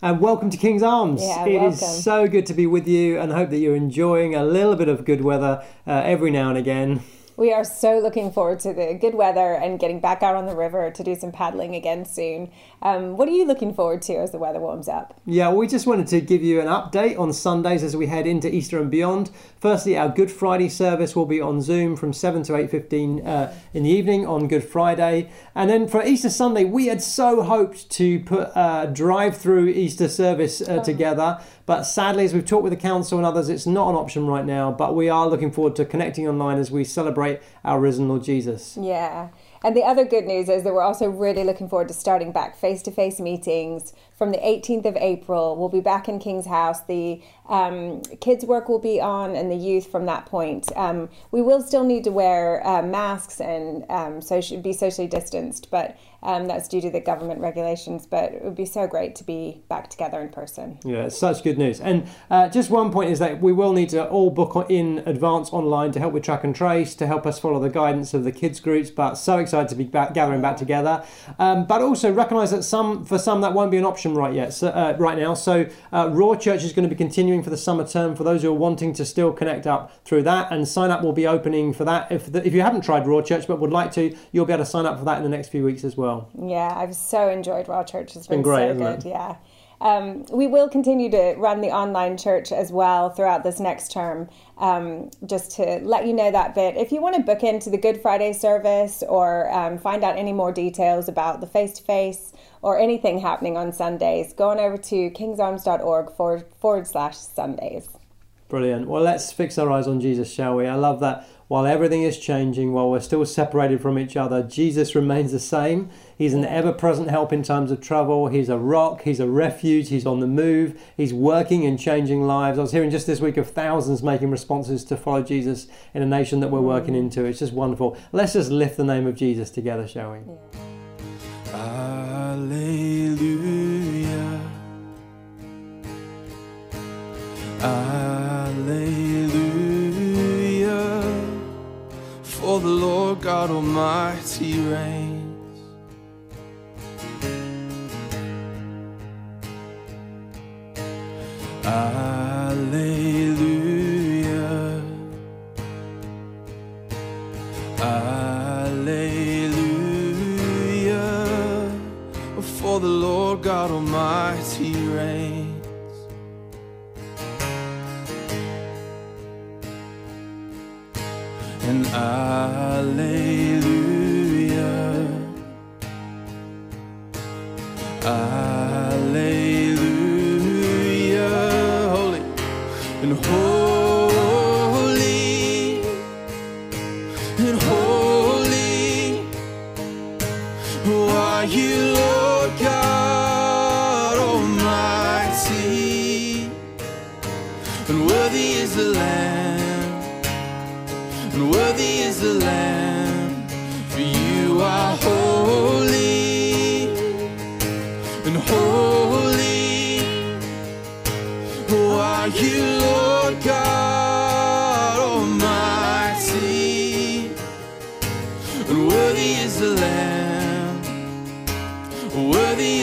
and welcome to King's Arms. Yeah, It is welcome. so good to be with you, and hope that you're enjoying a little bit of good weather uh, every now and again. We are so looking forward to the good weather and getting back out on the river to do some paddling again soon. Um, what are you looking forward to as the weather warms up? Yeah, we just wanted to give you an update on Sundays as we head into Easter and beyond. Firstly, our Good Friday service will be on Zoom from 7 to 8.15 uh, in the evening on Good Friday. And then for Easter Sunday, we had so hoped to put a drive-through Easter service uh, together. But sadly, as we've talked with the council and others, it's not an option right now. But we are looking forward to connecting online as we celebrate our risen Lord Jesus. Yeah. And the other good news is that we're also really looking forward to starting back face to face meetings from the 18th of April. We'll be back in King's House. The um, kids' work will be on and the youth from that point. Um, we will still need to wear uh, masks and um, be socially distanced, but um, that's due to the government regulations. But it would be so great to be back together in person. Yeah, such good news. And uh, just one point is that we will need to all book in advance online to help with track and trace, to help us follow the guidance of the kids groups. But so excited to be back, gathering back together. Um, but also recognise that some, for some, that won't be an option right yet, so, uh, right now. So uh, Raw Church is going to be continuing for the summer term for those who are wanting to still connect up through that. And sign up will be opening for that. If the, if you haven't tried Raw Church but would like to, you'll be able to sign up for that in the next few weeks as well. Yeah, I've so enjoyed Raw Church. It's been, been great, so good. it? Yeah. Um, we will continue to run the online church as well throughout this next term, um, just to let you know that bit. If you want to book into the Good Friday service or um, find out any more details about the face to face or anything happening on Sundays, go on over to kingsarms.org forward, forward slash Sundays. Brilliant. Well, let's fix our eyes on Jesus, shall we? I love that while everything is changing, while we're still separated from each other, Jesus remains the same. He's an ever present help in times of trouble. He's a rock. He's a refuge. He's on the move. He's working and changing lives. I was hearing just this week of thousands making responses to follow Jesus in a nation that we're working mm. into. It's just wonderful. Let's just lift the name of Jesus together, shall we? Alleluia. Alleluia. For the Lord God Almighty reigns. Alleluia.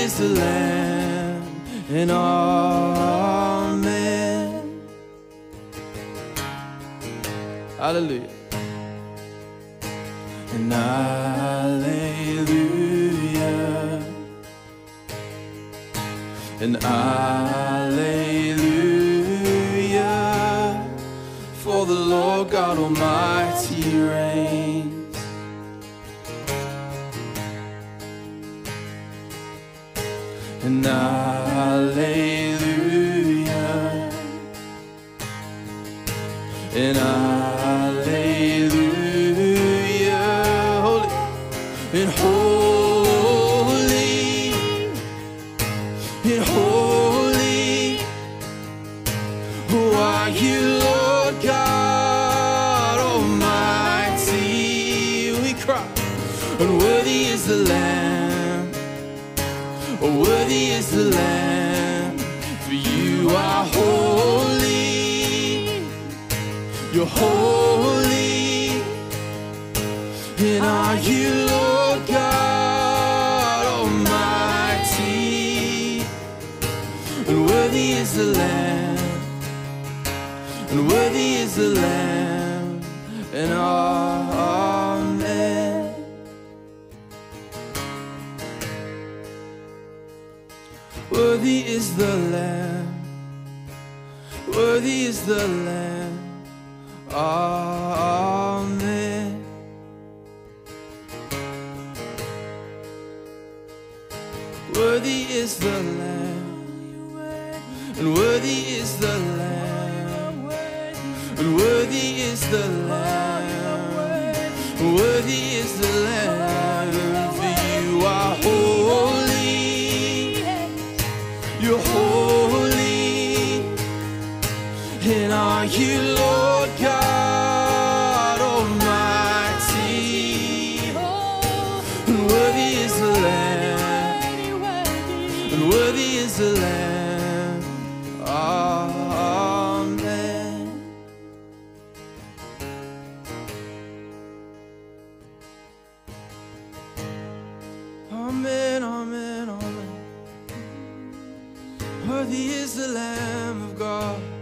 Is the Lamb, and Amen. Hallelujah. And Alleluia. And Alleluia. For the Lord God Almighty reigns. And Alleluia. holy. And are you, Lord God Almighty? And worthy is the Lamb, and worthy is the Lamb, and Amen. Worthy is the Lamb, worthy is the Lamb. Amen. Worthy is the Lamb, and worthy is the Lamb, and worthy is the Lamb, worthy is the Lamb, for you are holy, you're holy, and are you? worthy is the Lamb of God.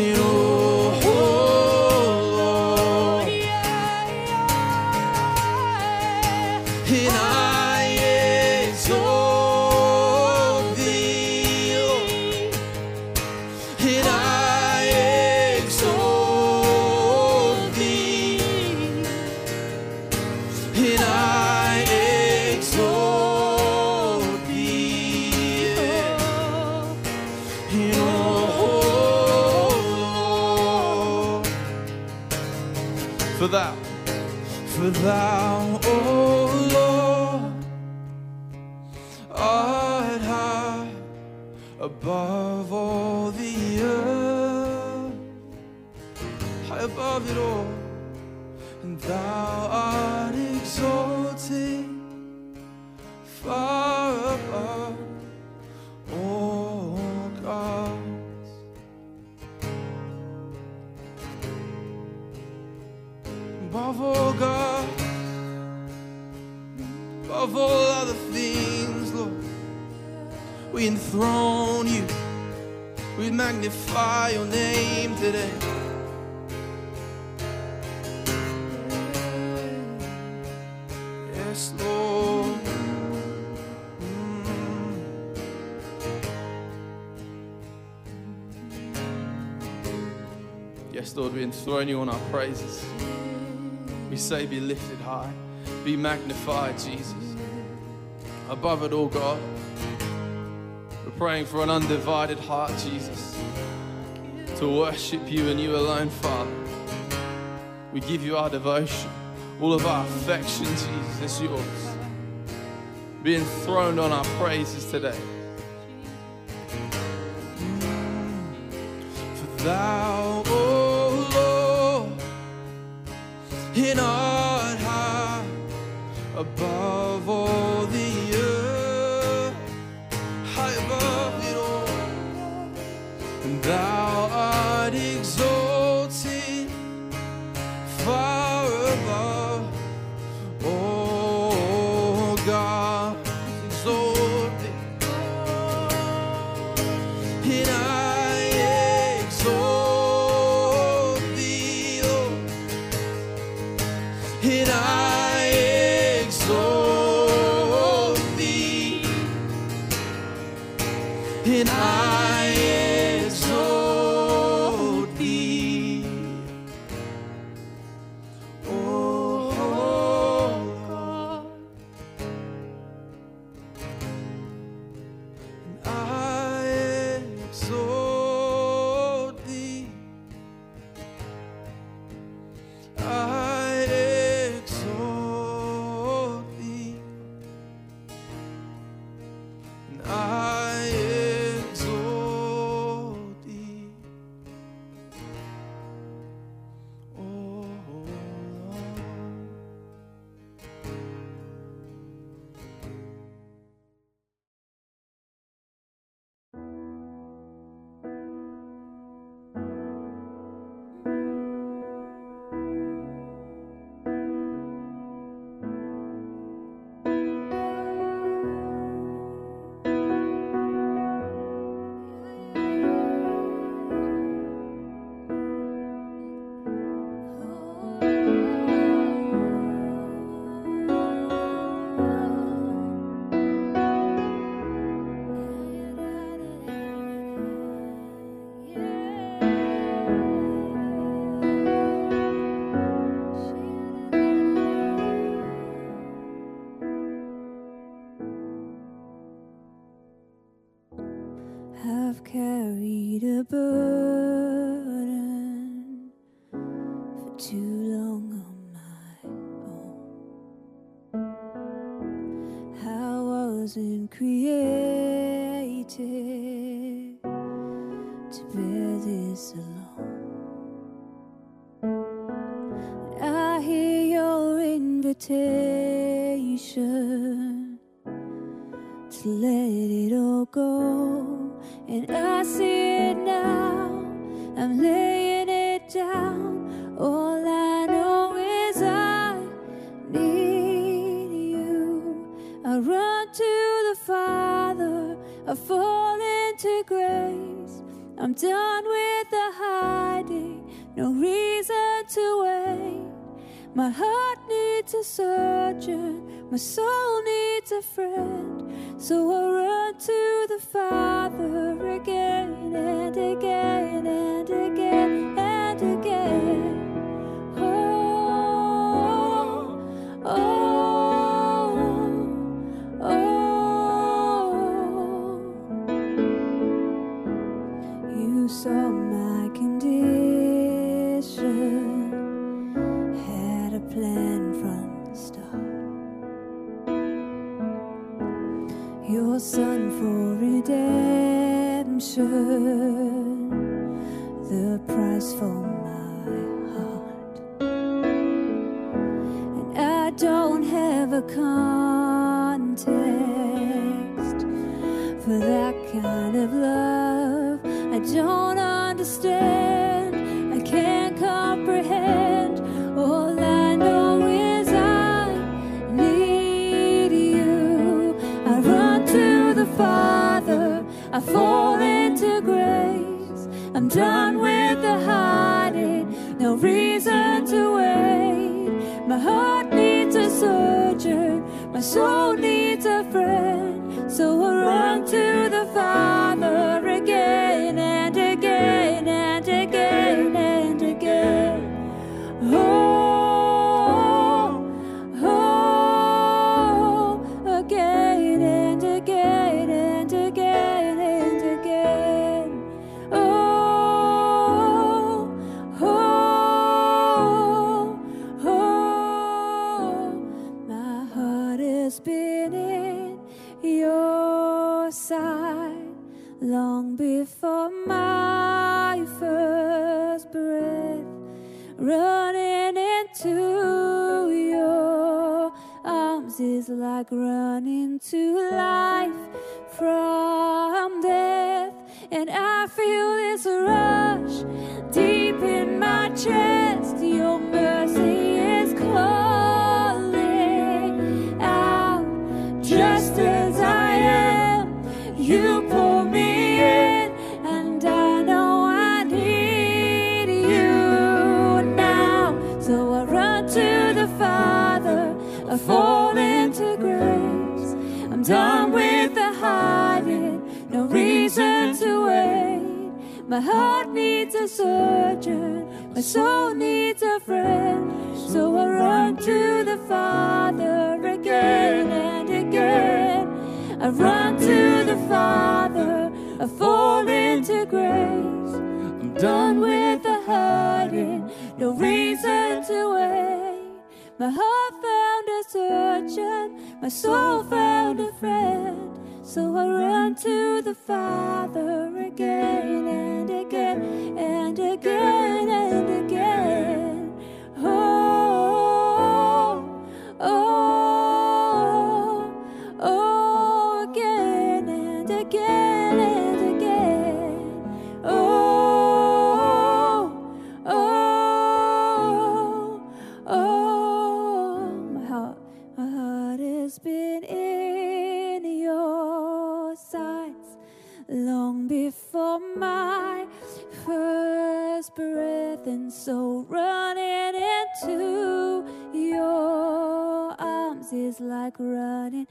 hero enthrone you. We magnify your name today. Yes, Lord. Mm. Yes, Lord, we enthrone you on our praises. We say, Be lifted high, be magnified, Jesus. Above it all, God praying for an undivided heart, Jesus, to worship you and you alone, Father. We give you our devotion, all of our affection, Jesus, is yours. Be enthroned on our praises today. For thou, O Lord, in art high above I run to the Father. I fall into grace. I'm done with the hiding. No reason to wait. My heart needs a surgeon, my soul needs a friend. So I run to the Father again and again and again and the price for my heart. And I don't have a context for that kind of love. I don't understand, I can't comprehend. All I know is I need you. I run to the Father, I fall done with the hiding, no reason to wait. My heart needs a surgeon, my soul needs a friend. So I run to the Father is like running to life from death, and I feel this rush deep in my chest. Your mercy My heart needs a surgeon, my soul needs a friend. So I run to the Father again and again. I run to the Father, is like running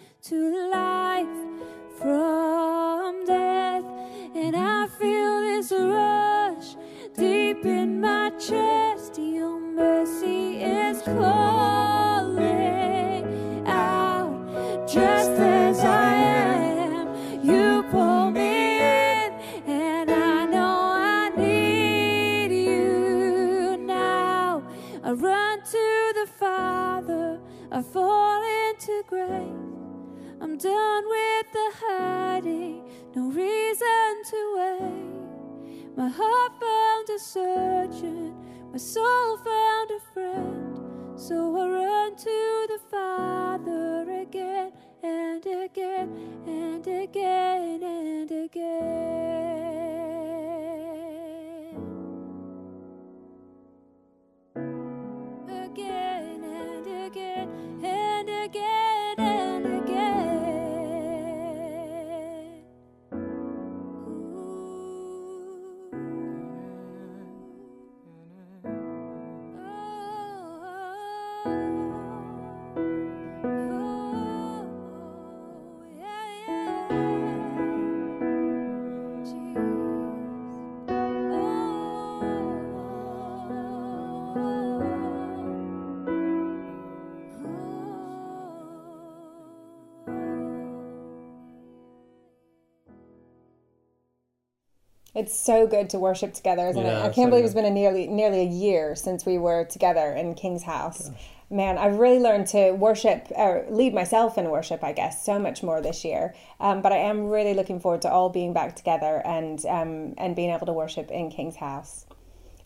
It's so good to worship together, isn't Yeah, it? I can't believe it's been a nearly nearly a year since we were together in King's House. Man, I've really learned to worship or lead myself in worship, I guess, so much more this year. Um, but I am really looking forward to all being back together and um, and being able to worship in King's House.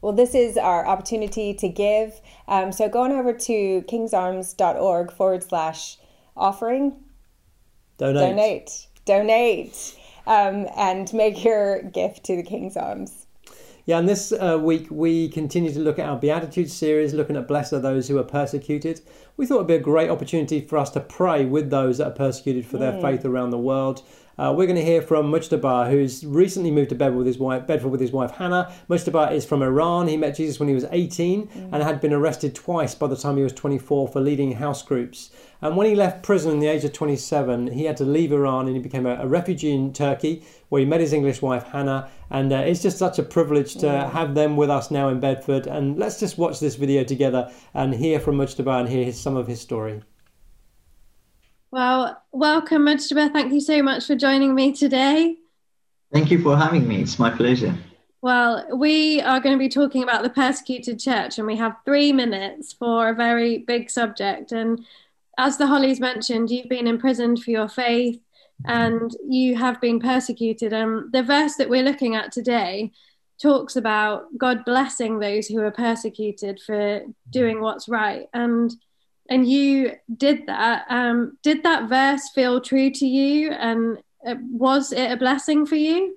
Well, this is our opportunity to give. Um, so go on over to kingsarms.org forward slash offering Donate. donate, donate, um, and make your gift to the King's Arms. Yeah, and this uh, week we continue to look at our Beatitudes series, looking at blessed are those who are persecuted. We thought it'd be a great opportunity for us to pray with those that are persecuted for their faith around the world. Uh, we're going to hear from Mujtaba, who's recently moved to Bedford with his wife, Bedford with his wife Hannah. Mujtaba is from Iran. He met Jesus when he was 18 and had been arrested twice by the time he was 24 for leading house groups. And when he left prison at the age of 27, he had to leave Iran and he became a, a refugee in Turkey, where he met his English wife Hannah. And uh, it's just such a privilege to have them with us now in Bedford. And let's just watch this video together and hear from Mujtaba and hear his, some of his story. Well, welcome, Mujtaba. Thank you so much for joining me today. Thank you for having me. It's my pleasure. Well, we are going to be talking about the persecuted church, and we have three minutes for a very big subject. And as the Hollies mentioned, you've been imprisoned for your faith. and you have been persecuted. And the verse that we're looking at today talks about God blessing those who are persecuted for doing what's right. And and you did that. Um, did that verse feel true to you? And uh, was it a blessing for you?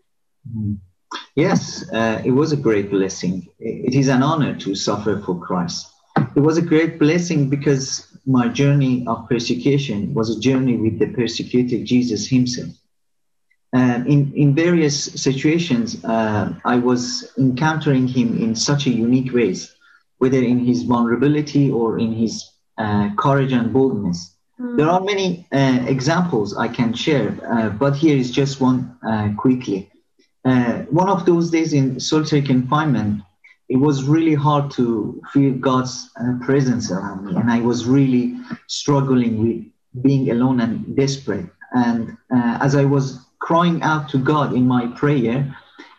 Yes, uh, it was a great blessing. It is an honor to suffer for Christ. It was a great blessing because my journey of persecution was a journey with the persecuted Jesus himself. In, in various situations, uh, I was encountering him in such a unique ways, whether in his vulnerability or in his uh, courage and boldness. Mm. There are many uh, examples I can share, uh, but here is just one uh, quickly. Uh, one of those days in solitary confinement, it was really hard to feel God's uh, presence around me, and I was really struggling with being alone and desperate. And uh, as I was crying out to God in my prayer,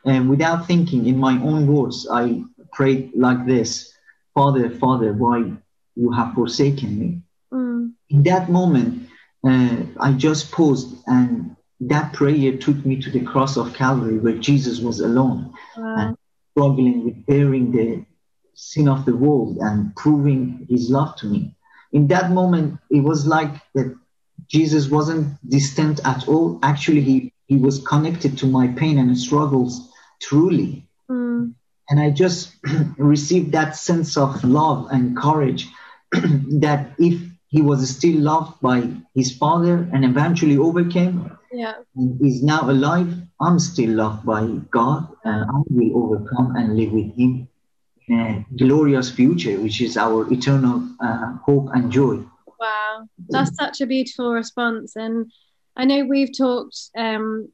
and without thinking in my own words, I prayed like this Father, Father, why you have forsaken me? Mm. in that moment, uh, I just paused, and that prayer took me to the cross of Calvary, where Jesus was alone, Wow. struggling with bearing the sin of the world and proving His love to me. In that moment, it was like that Jesus wasn't distant at all. Actually, he he was connected to my pain and struggles truly Mm. and I just received that sense of love and courage that if he was still loved by his father and eventually overcame Yeah. and is now alive, I'm still loved by God and I will overcome and live with him in a glorious future, which is our eternal uh, hope and joy. Wow, that's such a beautiful response. And I know we've talked um,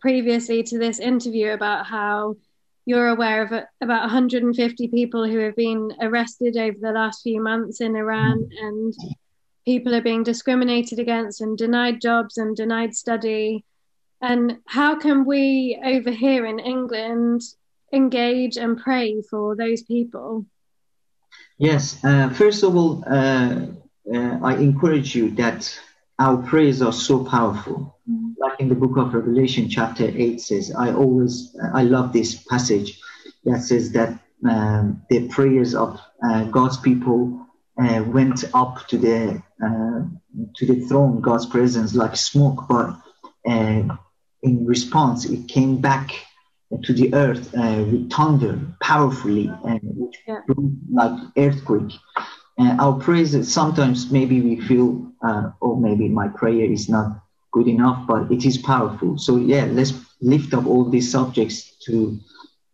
previously to this interview about how you're aware of about 150 people who have been arrested over the last few months in Iran, and people are being discriminated against and denied jobs and denied study. And how can we over here in England engage and pray for those people? Yes, uh, first of all, uh, uh, I encourage you that our prayers are so powerful. Like in the book of Revelation, chapter 8 says, I always, I love this passage that says that um, the prayers of uh, God's people uh, went up to the, uh, to the throne, God's presence, like smoke, but uh, in response, it came back to the earth uh, with thunder powerfully, and which Yeah. like earthquake. And our prayers, sometimes maybe we feel, uh, oh, maybe my prayer is not good enough, but it is powerful. So yeah, let's lift up all these subjects to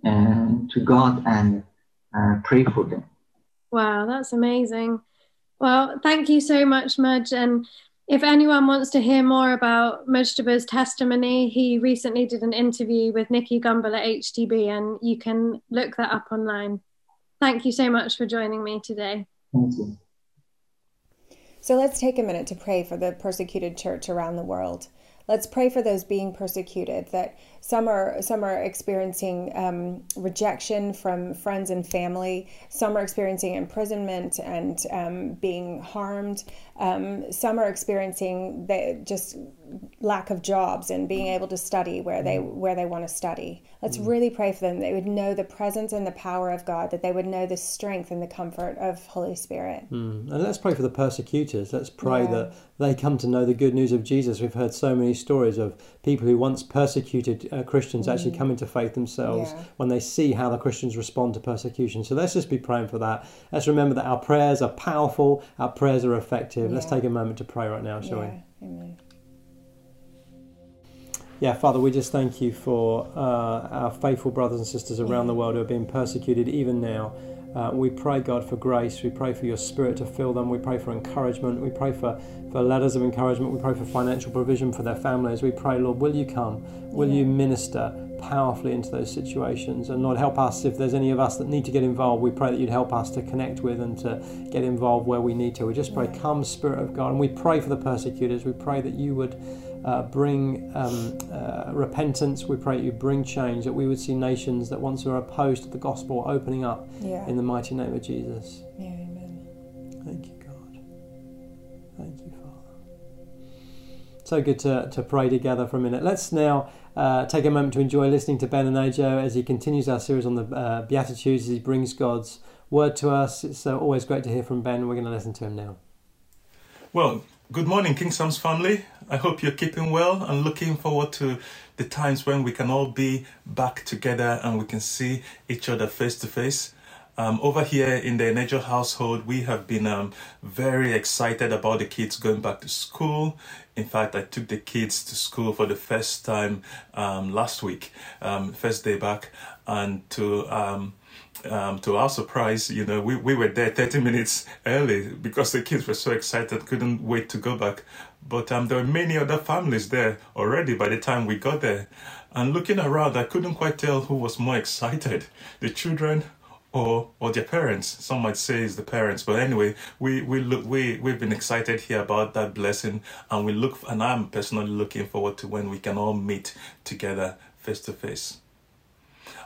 uh, to God and uh, pray for them. Wow, that's amazing. Well, thank you so much, Mudge. And if anyone wants to hear more about Mujtaba's testimony, he recently did an interview with Nicky Gumbel at HTB, and you can look that up online. Thank you so much for joining me today. Thank you. So let's take a minute to pray for the persecuted church around the world. Let's pray for those being persecuted. That some are some are experiencing um, rejection from friends and family. Some are experiencing imprisonment and um, being harmed. Um, some are experiencing the, just lack of jobs and being able to study where they where they want to study. Let's really pray for them. They would know the presence and the power of God. That they would know the strength and the comfort of Holy Spirit. Mm. And let's pray for the persecutors. Let's pray Yeah. that they come to know the good news of Jesus. We've heard so many stories of people who once persecuted uh, Christians actually coming to faith themselves Yeah. when they see how the Christians respond to persecution. So let's just be praying for that. Let's remember that our prayers are powerful, our prayers are effective. Let's take a moment to pray right now, shall we? Yeah, amen. Yeah, Father, we just thank you for uh, our faithful brothers and sisters around the world who are being persecuted even now. Uh, we pray, God, for grace. We pray for your spirit to fill them. We pray for encouragement. We pray for, for letters of encouragement. We pray for financial provision for their families. We pray, Lord, will you come? Will you minister powerfully into those situations? And Lord, help us if there's any of us that need to get involved. We pray that you'd help us to connect with and to get involved where we need to. We just pray, come, Spirit of God. And we pray for the persecutors. We pray that you would uh, bring um, uh, repentance. We pray that you bring change, that we would see nations that once were opposed to the gospel opening up Yeah. in the mighty name of Jesus. yeah, amen. Thank you, So good to, to pray together for a minute. Let's now uh, take a moment to enjoy listening to Ben Anejo as he continues our series on the uh, Beatitudes, as he brings God's word to us. It's uh, always great to hear from Ben. We're going to listen to him now. Well, good morning, King's Arms family. I hope you're keeping well and looking forward to the times when we can all be back together and we can see each other face to face. Um, over here in the Enejo household, we have been um, very excited about the kids going back to school. In fact, I took the kids to school for the first time um, last week, um, first day back, and to um, um, to our surprise, you know, we, we were there 30 minutes early because the kids were so excited, couldn't wait to go back. But um, there were many other families there already by the time we got there. And looking around, I couldn't quite tell who was more excited, the children or or their parents. Some might say it's the parents, but anyway, we we look we we've been excited here about that blessing, and we look and I'm personally looking forward to when we can all meet together face to face.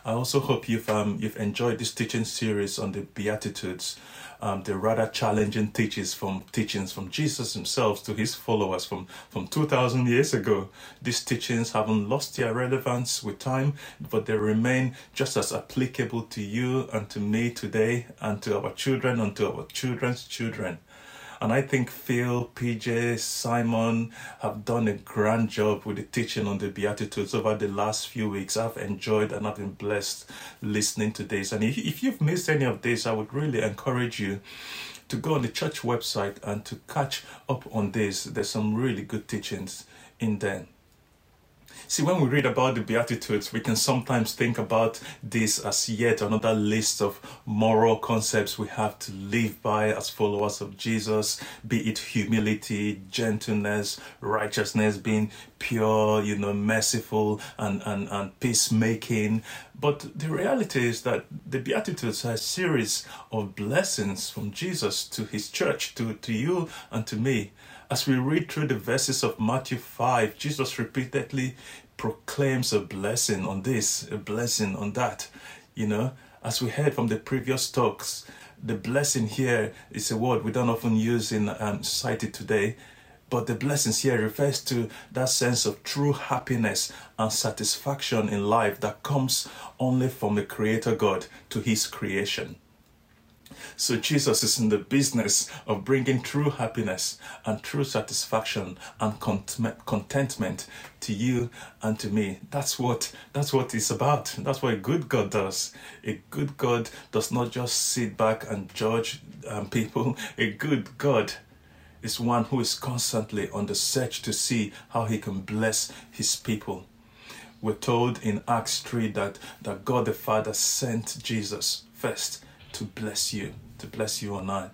I also hope you've um, you've enjoyed this teaching series on the Beatitudes, um, the rather challenging teachings from teachings from Jesus himself to his followers from from two thousand years ago. These teachings haven't lost their relevance with time, but they remain just as applicable to you and to me today, and to our children and to our children's children. And I think Phil, PJ, Simon have done a grand job with the teaching on the Beatitudes over the last few weeks. I've enjoyed and I've been blessed listening to this. And if, if you've missed any of this, I would really encourage you to go on the church website and to catch up on this. There's some really good teachings in there. See, when we read about the Beatitudes, we can sometimes think about this as yet another list of moral concepts we have to live by as followers of Jesus, be it humility, gentleness, righteousness, being pure, you know, merciful, and, and, and peacemaking. But the reality is that the Beatitudes are a series of blessings from Jesus to his church, to, to you and to me. As we read through the verses of Matthew 5, Jesus repeatedly proclaims a blessing on this, a blessing on that. You know, as we heard from the previous talks, the blessing here is a word we don't often use in um, society today, but the blessings here refers to that sense of true happiness and satisfaction in life that comes only from the Creator God to His creation. So Jesus is in the business of bringing true happiness and true satisfaction and contentment to you and to me. That's what that's what it's about. That's what a good God does. A good God does not just sit back and judge um, people. A good God is one who is constantly on the search to see how he can bless his people. We're told in Acts 3 that, that God the Father sent Jesus first to bless you, to bless you and I.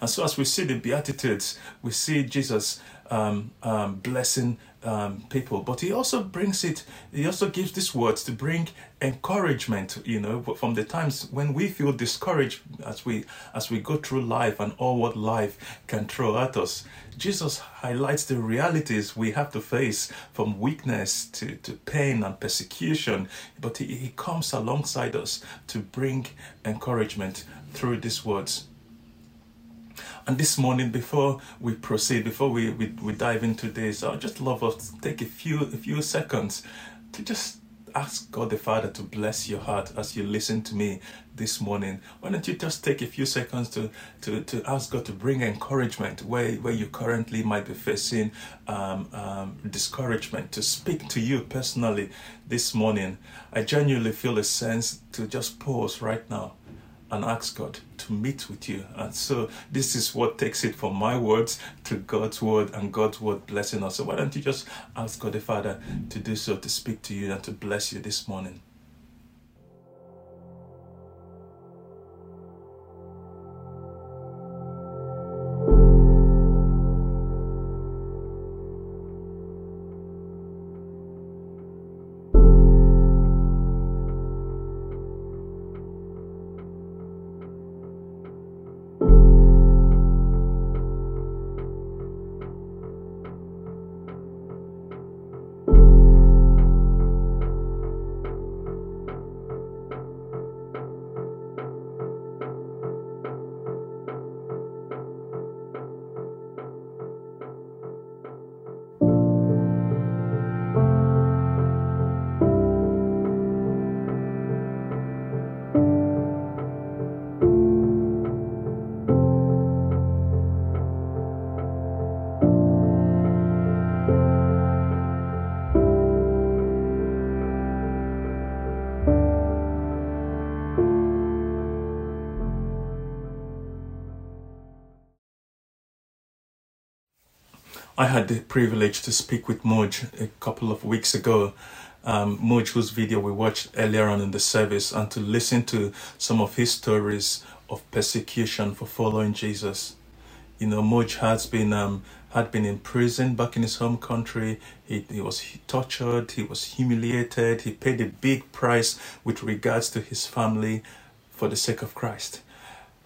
And so, as we see the Beatitudes, we see Jesus um, um, blessing um, people, but he also brings it, he also gives these words to bring encouragement, you know, from the times when we feel discouraged as we as we go through life and all what life can throw at us. Jesus highlights the realities we have to face from weakness to, to pain and persecution, but he, he comes alongside us to bring encouragement through these words. And this morning, before we proceed, before we, we, we dive into this, I'd just love us to take a few a few seconds to just ask God the Father to bless your heart as you listen to me this morning. Why don't you just take a few seconds to to, to ask God to bring encouragement where, where you currently might be facing um, um, discouragement, to speak to you personally this morning. I genuinely feel a sense to just pause right now and ask God to meet with you. And so this is what takes it from my words to God's word and God's word blessing us. So why don't you just ask God the Father to do so, to speak to you and to bless you this morning? I had the privilege to speak with Moj a couple of weeks ago. Um, Moj, whose video we watched earlier on in the service, and to listen to some of his stories of persecution for following Jesus. You know, Moj has been um, had been in prison back in his home country. He, he was tortured, he was humiliated, he paid a big price with regards to his family for the sake of Christ.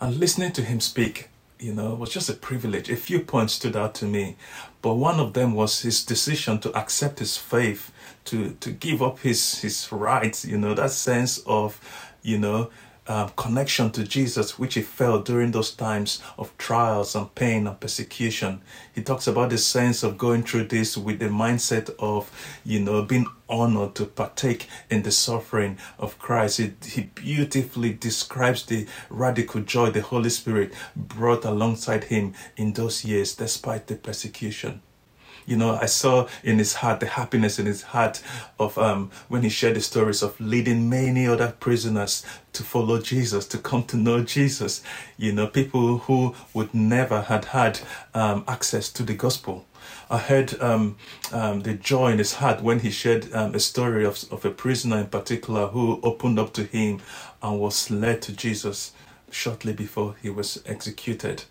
And listening to him speak, you know, it was just a privilege. A few points stood out to me, but one of them was his decision to accept his faith, to to give up his his rights. You know, that sense of, you know, um, connection to Jesus, which he felt during those times of trials and pain and persecution. He talks about the sense of going through this with the mindset of, you know, being honored to partake in the suffering of Christ. It, he beautifully describes the radical joy the Holy Spirit brought alongside him in those years, despite the persecution. You know, I saw in his heart the happiness in his heart of um, when he shared the stories of leading many other prisoners to follow Jesus, to come to know Jesus. You know, people who would never had had um, access to the gospel. I heard um, um, the joy in his heart when he shared um, a story of, of a prisoner in particular who opened up to him and was led to Jesus shortly before he was executed.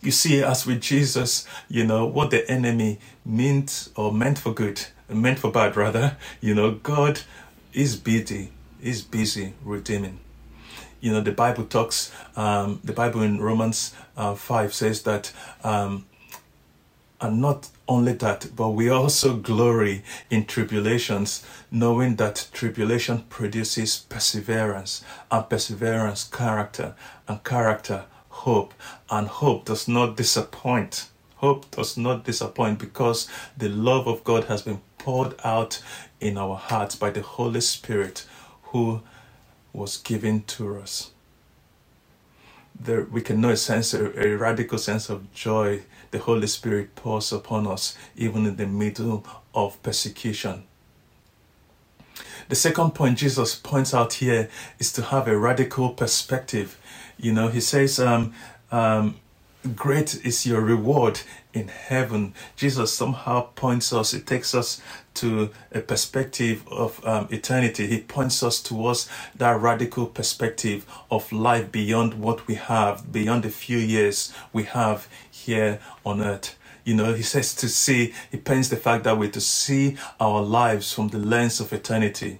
You see, as with Jesus, you know, what the enemy meant or meant for good, meant for bad rather, you know, God is busy, is busy redeeming. You know, the Bible talks, um, the Bible in Romans uh, 5 says that, um, and not only that, but we also glory in tribulations, knowing that tribulation produces perseverance, and perseverance, character, and character, hope, and hope does not disappoint. Hope does not disappoint because the love of God has been poured out in our hearts by the Holy Spirit who was given to us. There, we can know a sense, a, a radical sense of joy the Holy Spirit pours upon us, even in the middle of persecution. The second point Jesus points out here is to have a radical perspective. You know, he says, um, um, Great is your reward in heaven. Jesus somehow points us, it takes us to a perspective of um, eternity. He points us towards that radical perspective of life beyond what we have, beyond the few years we have here on earth. You know, he says to see, he paints the fact that we're to see our lives from the lens of eternity.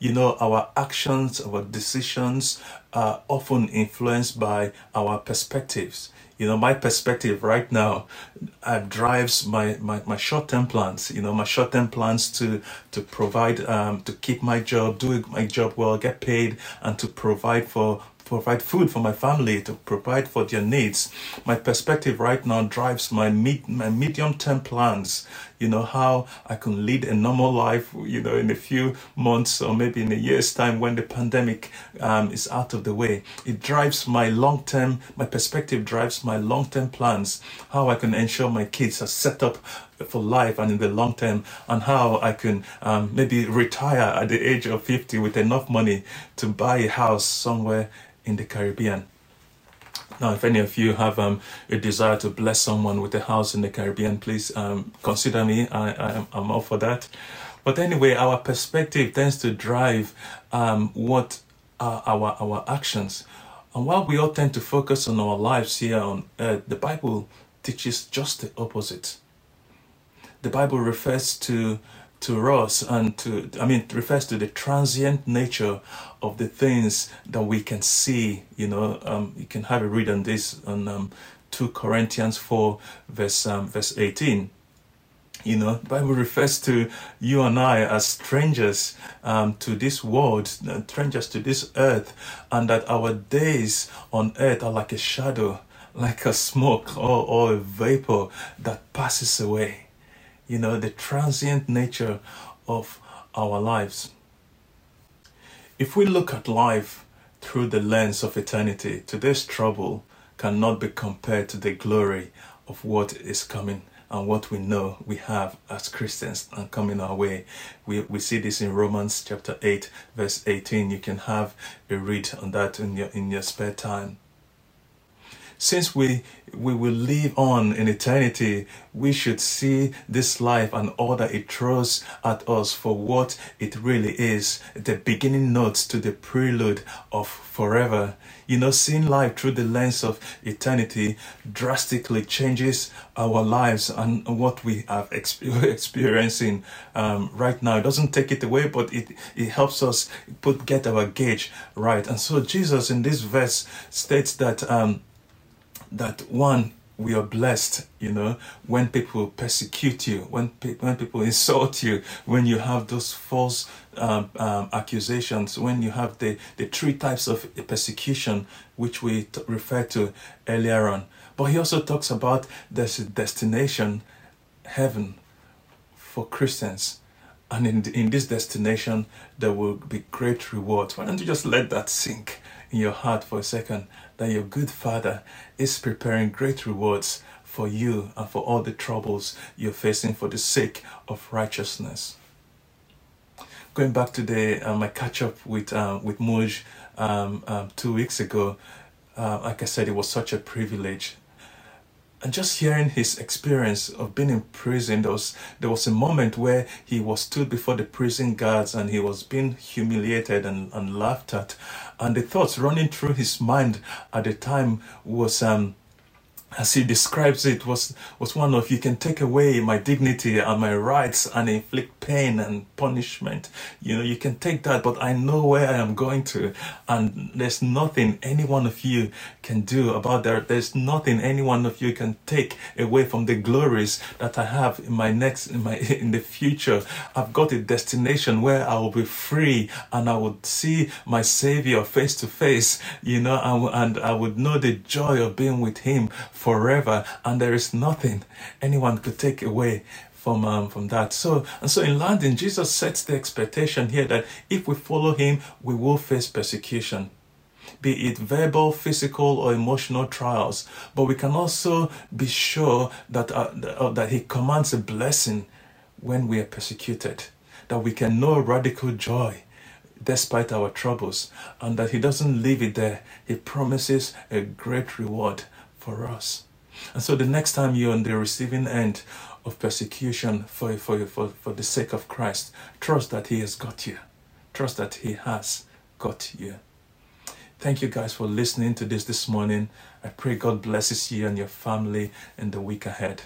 You know, our actions, our decisions are often influenced by our perspectives. You know, my perspective right now uh, drives my, my, my short term plans. You know, my short term plans to to provide, um, to keep my job, do my job well, get paid, and to provide for provide food for my family, to provide for their needs. My perspective right now drives my mid, my medium term plans. You know how I can lead a normal life. You know, in a few months or maybe in a year's time when the pandemic um, is out of the way. It drives my long term. My perspective drives my long term plans. How I can ensure my kids are set up for life and in the long term, and how I can um, maybe retire at the age of 50 with enough money to buy a house somewhere in the Caribbean. Now, if any of you have um, a desire to bless someone with a house in the Caribbean, please um, consider me. I, I'm all for that. But anyway, our perspective tends to drive um, what are our, our actions. And while we all tend to focus on our lives here on earth, the Bible teaches just the opposite. The Bible refers to to us and to i mean it refers to the transient nature of the things that we can see you know um, you can have a read on this on um, 2 corinthians 4 verse um, verse 18 you know bible refers to you and i as strangers um, to this world uh, strangers to this earth and that our days on earth are like a shadow like a smoke or, or a vapor that passes away you know, the transient nature of our lives. If we look at life through the lens of eternity, today's trouble cannot be compared to the glory of what is coming and what we know we have as Christians and coming our way. We, we see this in Romans chapter 8, verse 18. You can have a read on that in your, in your spare time. Since we we will live on in eternity, we should see this life and all that it throws at us for what it really is the beginning notes to the prelude of forever. You know, seeing life through the lens of eternity drastically changes our lives and what we are experiencing um, right now. It doesn't take it away, but it, it helps us put get our gauge right. And so Jesus in this verse states that um, that one we are blessed, you know, when people persecute you, when pe- when people insult you, when you have those false um, um, accusations, when you have the, the three types of persecution which we t- referred to earlier on. But he also talks about a destination, heaven, for Christians. And in, in this destination, there will be great rewards. Why don't you just let that sink in your heart for a second? that your good Father is preparing great rewards for you and for all the troubles you're facing for the sake of righteousness. Going back to the uh, my catch up with uh, with Moj um, um, two weeks ago, uh, like I said, it was such a privilege and just hearing his experience of being in prison, there was, there was a moment where he was stood before the prison guards and he was being humiliated and, and laughed at. And the thoughts running through his mind at the time was, um, as he describes it, was, was one of you can take away my dignity and my rights and inflict pain and punishment. You know, you can take that, but I know where I am going to. And there's nothing any one of you can do about that. There's nothing any one of you can take away from the glories that I have in my next, in my, in the future. I've got a destination where I will be free and I would see my Savior face to face, you know, and, and I would know the joy of being with Him forever, and there is nothing anyone could take away from um, from that. So and so in London, Jesus sets the expectation here that if we follow Him, we will face persecution, be it verbal, physical, or emotional trials. But we can also be sure that uh, that He commands a blessing when we are persecuted, that we can know radical joy despite our troubles, and that He doesn't leave it there. He promises a great reward for us. And so the next time you're on the receiving end of persecution for, for, for, for the sake of Christ, trust that He has got you. Trust that He has got you. Thank you guys for listening to this this morning. I pray God blesses you and your family in the week ahead.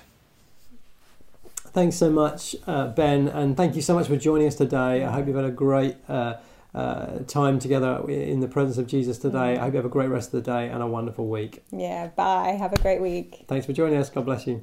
Thanks so much, uh, Ben, and thank you so much for joining us today. I hope you've had a great uh, uh, time together in the presence of Jesus today. I hope you have a great rest of the day and a wonderful week. Yeah, bye. Have a great week. Thanks for joining us. God bless you.